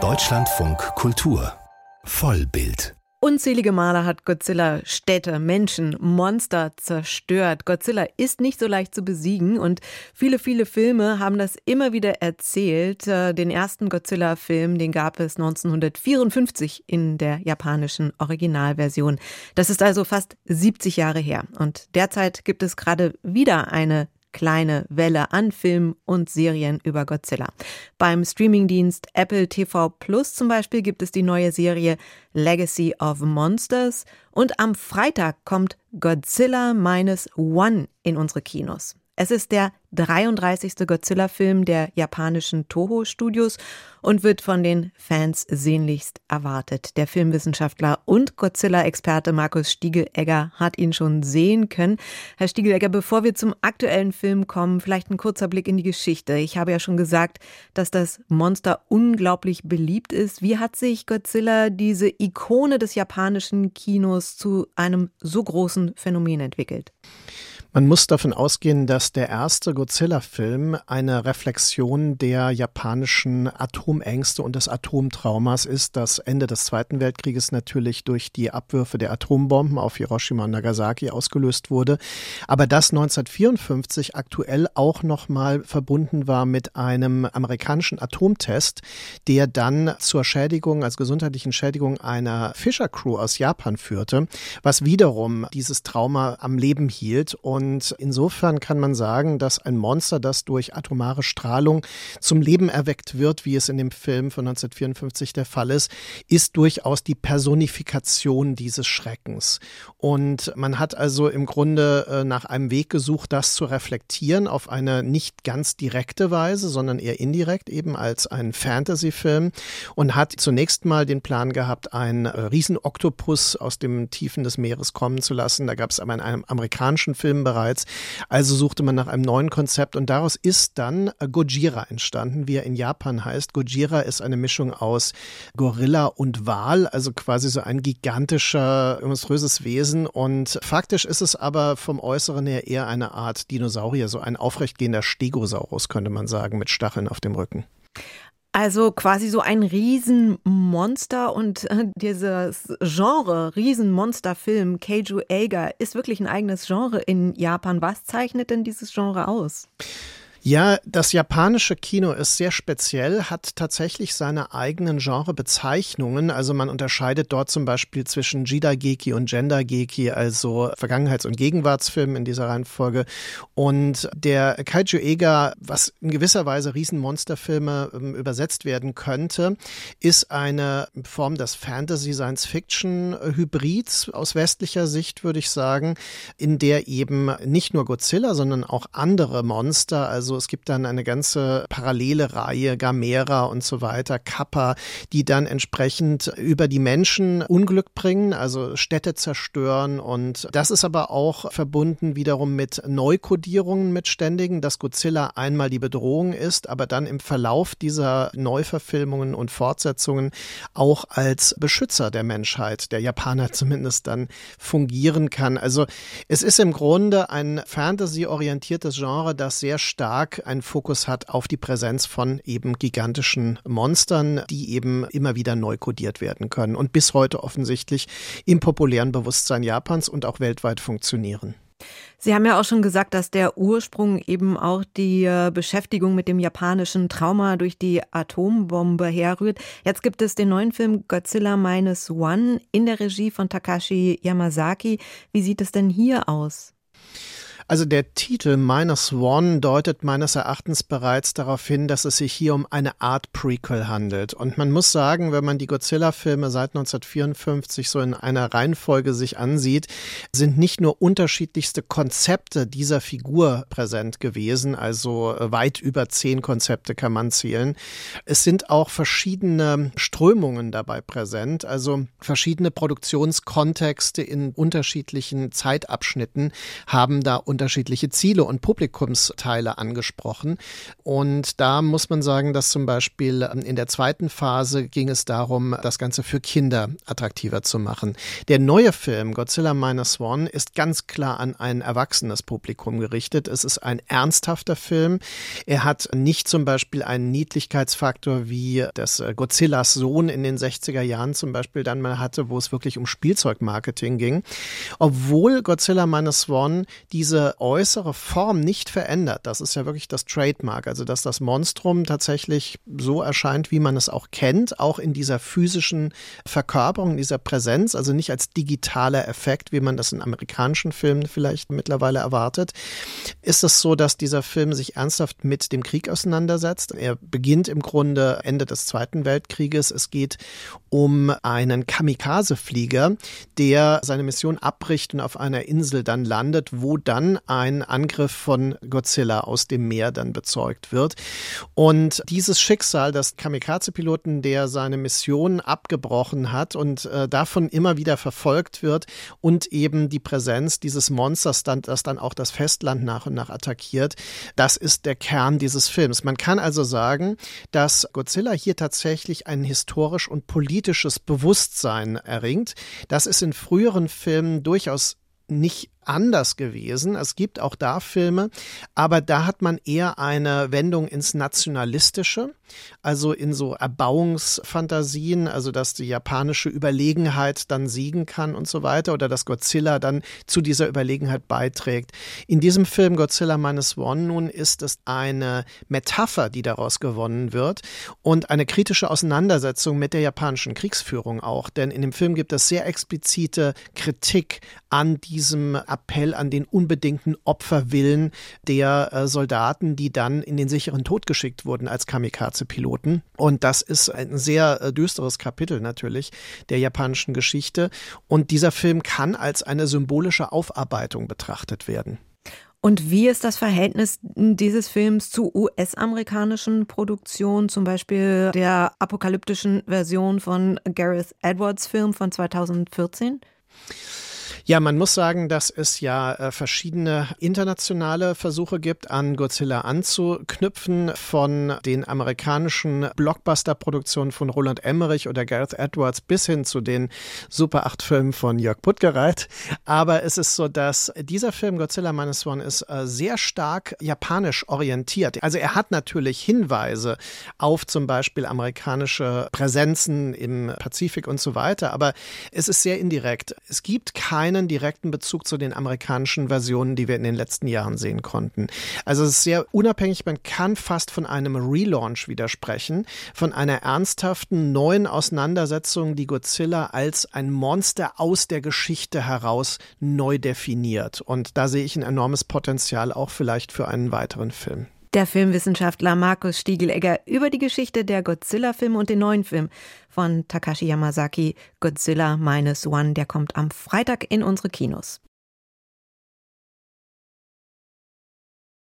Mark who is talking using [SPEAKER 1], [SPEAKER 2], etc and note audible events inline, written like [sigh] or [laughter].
[SPEAKER 1] Deutschlandfunk Kultur Vollbild
[SPEAKER 2] Unzählige Male hat Godzilla Städte, Menschen, Monster zerstört. Godzilla ist nicht so leicht zu besiegen und viele, viele Filme haben das immer wieder erzählt. Äh, den ersten Godzilla-Film, den gab es 1954 in der japanischen Originalversion. Das ist also fast 70 Jahre her. Und derzeit gibt es gerade wieder eine kleine Welle an Filmen und Serien über Godzilla. Beim Streamingdienst Apple TV Plus zum Beispiel gibt es die neue Serie Legacy of Monsters und am Freitag kommt Godzilla Minus One in unsere Kinos. Es ist der 33. Godzilla-Film der japanischen Toho-Studios und wird von den Fans sehnlichst erwartet. Der Filmwissenschaftler und Godzilla-Experte Markus Stiegelegger hat ihn schon sehen können. Herr Stiegelegger, bevor wir zum aktuellen Film kommen, vielleicht ein kurzer Blick in die Geschichte. Ich habe ja schon gesagt, dass das Monster unglaublich beliebt ist. Wie hat sich Godzilla, diese Ikone des japanischen Kinos, zu einem so großen Phänomen entwickelt?
[SPEAKER 3] Man muss davon ausgehen, dass der erste Godzilla-Film eine Reflexion der japanischen Atomängste und des Atomtraumas ist, das Ende des Zweiten Weltkrieges natürlich durch die Abwürfe der Atombomben auf Hiroshima und Nagasaki ausgelöst wurde, aber das 1954 aktuell auch nochmal verbunden war mit einem amerikanischen Atomtest, der dann zur Schädigung, als gesundheitlichen Schädigung einer Fischer-Crew aus Japan führte, was wiederum dieses Trauma am Leben hielt und und insofern kann man sagen, dass ein Monster, das durch atomare Strahlung zum Leben erweckt wird, wie es in dem Film von 1954 der Fall ist, ist durchaus die Personifikation dieses Schreckens. Und man hat also im Grunde äh, nach einem Weg gesucht, das zu reflektieren auf eine nicht ganz direkte Weise, sondern eher indirekt, eben als ein Fantasy-Film und hat zunächst mal den Plan gehabt, einen äh, Riesenoktopus aus dem Tiefen des Meeres kommen zu lassen. Da gab es aber in einem amerikanischen Film bereits. Also suchte man nach einem neuen Konzept und daraus ist dann Gojira entstanden, wie er in Japan heißt. Gojira ist eine Mischung aus Gorilla und Wal, also quasi so ein gigantischer, monströses Wesen. Und faktisch ist es aber vom Äußeren her eher eine Art Dinosaurier, so ein aufrechtgehender Stegosaurus, könnte man sagen, mit Stacheln auf dem Rücken.
[SPEAKER 2] Also quasi so ein Riesenmonster und äh, dieses Genre Riesenmonsterfilm Keiju Eiga ist wirklich ein eigenes Genre in Japan. Was zeichnet denn dieses Genre aus?
[SPEAKER 3] Ja, das japanische Kino ist sehr speziell, hat tatsächlich seine eigenen Genrebezeichnungen. Also man unterscheidet dort zum Beispiel zwischen Jidageki und Gendergeki, also Vergangenheits- und Gegenwartsfilmen in dieser Reihenfolge. Und der Kaiju Ega, was in gewisser Weise Riesenmonsterfilme ähm, übersetzt werden könnte, ist eine Form des Fantasy-Science-Fiction-Hybrids aus westlicher Sicht, würde ich sagen, in der eben nicht nur Godzilla, sondern auch andere Monster, also es gibt dann eine ganze parallele Reihe, Gamera und so weiter, Kappa, die dann entsprechend über die Menschen Unglück bringen, also Städte zerstören. Und das ist aber auch verbunden wiederum mit Neukodierungen mit ständigen, dass Godzilla einmal die Bedrohung ist, aber dann im Verlauf dieser Neuverfilmungen und Fortsetzungen auch als Beschützer der Menschheit, der Japaner [laughs] zumindest dann fungieren kann. Also es ist im Grunde ein Fantasy-orientiertes Genre, das sehr stark stark einen Fokus hat auf die Präsenz von eben gigantischen Monstern, die eben immer wieder neu kodiert werden können und bis heute offensichtlich im populären Bewusstsein Japans und auch weltweit funktionieren.
[SPEAKER 2] Sie haben ja auch schon gesagt, dass der Ursprung eben auch die äh, Beschäftigung mit dem japanischen Trauma durch die Atombombe herrührt. Jetzt gibt es den neuen Film Godzilla Minus One in der Regie von Takashi Yamazaki. Wie sieht es denn hier aus?
[SPEAKER 3] Also der Titel Minus One deutet meines Erachtens bereits darauf hin, dass es sich hier um eine Art Prequel handelt. Und man muss sagen, wenn man die Godzilla-Filme seit 1954 so in einer Reihenfolge sich ansieht, sind nicht nur unterschiedlichste Konzepte dieser Figur präsent gewesen, also weit über zehn Konzepte kann man zählen. Es sind auch verschiedene Strömungen dabei präsent, also verschiedene Produktionskontexte in unterschiedlichen Zeitabschnitten haben da unterschiedliche Ziele und Publikumsteile angesprochen. Und da muss man sagen, dass zum Beispiel ähm, in der zweiten Phase ging es darum, das Ganze für Kinder attraktiver zu machen. Der neue Film Godzilla Minus One ist ganz klar an ein erwachsenes Publikum gerichtet. Es ist ein ernsthafter Film. Er hat nicht zum Beispiel einen Niedlichkeitsfaktor wie das äh, Godzillas Sohn in den 60er Jahren zum Beispiel dann mal hatte, wo es wirklich um Spielzeugmarketing ging. Obwohl Godzilla Minus One diese äußere Form nicht verändert. Das ist ja wirklich das Trademark, also dass das Monstrum tatsächlich so erscheint, wie man es auch kennt, auch in dieser physischen Verkörperung, dieser Präsenz, also nicht als digitaler Effekt, wie man das in amerikanischen Filmen vielleicht mittlerweile erwartet, ist es so, dass dieser Film sich ernsthaft mit dem Krieg auseinandersetzt. Er beginnt im Grunde Ende des Zweiten Weltkrieges. Es geht um einen Kamikaze-Flieger, der seine Mission abbricht und auf einer Insel dann landet, wo dann ein Angriff von Godzilla aus dem Meer dann bezeugt wird. Und dieses Schicksal, das Kamikaze-Piloten, der seine Mission abgebrochen hat und äh, davon immer wieder verfolgt wird und eben die Präsenz dieses Monsters, dann, das dann auch das Festland nach und nach attackiert, das ist der Kern dieses Films. Man kann also sagen, dass Godzilla hier tatsächlich ein historisch und politisches Bewusstsein erringt. Das ist in früheren Filmen durchaus nicht anders gewesen. Es gibt auch da Filme, aber da hat man eher eine Wendung ins Nationalistische, also in so Erbauungsfantasien, also dass die japanische Überlegenheit dann siegen kann und so weiter oder dass Godzilla dann zu dieser Überlegenheit beiträgt. In diesem Film Godzilla Minus One nun ist es eine Metapher, die daraus gewonnen wird und eine kritische Auseinandersetzung mit der japanischen Kriegsführung auch, denn in dem Film gibt es sehr explizite Kritik an diesem Appell an den unbedingten Opferwillen der äh, Soldaten, die dann in den sicheren Tod geschickt wurden als Kamikaze-Piloten. Und das ist ein sehr äh, düsteres Kapitel natürlich der japanischen Geschichte. Und dieser Film kann als eine symbolische Aufarbeitung betrachtet werden.
[SPEAKER 2] Und wie ist das Verhältnis dieses Films zu US-amerikanischen Produktionen, zum Beispiel der apokalyptischen Version von Gareth Edwards Film von 2014?
[SPEAKER 3] Ja, man muss sagen, dass es ja äh, verschiedene internationale Versuche gibt, an Godzilla anzuknüpfen, von den amerikanischen Blockbuster-Produktionen von Roland Emmerich oder Gareth Edwards bis hin zu den Super 8-Filmen von Jörg Puttgereit. Aber es ist so, dass dieser Film Godzilla Minus One ist äh, sehr stark japanisch orientiert. Also er hat natürlich Hinweise auf zum Beispiel amerikanische Präsenzen im Pazifik und so weiter, aber es ist sehr indirekt. Es gibt keine keinen direkten Bezug zu den amerikanischen Versionen, die wir in den letzten Jahren sehen konnten. Also es ist sehr unabhängig, man kann fast von einem Relaunch widersprechen, von einer ernsthaften neuen Auseinandersetzung, die Godzilla als ein Monster aus der Geschichte heraus neu definiert. Und da sehe ich ein enormes Potenzial auch vielleicht für einen weiteren Film.
[SPEAKER 2] Der Filmwissenschaftler Markus Stiegelegger über die Geschichte der Godzilla-Filme und den neuen Film von Takashi Yamazaki, Godzilla Minus One. Der kommt am Freitag in unsere Kinos.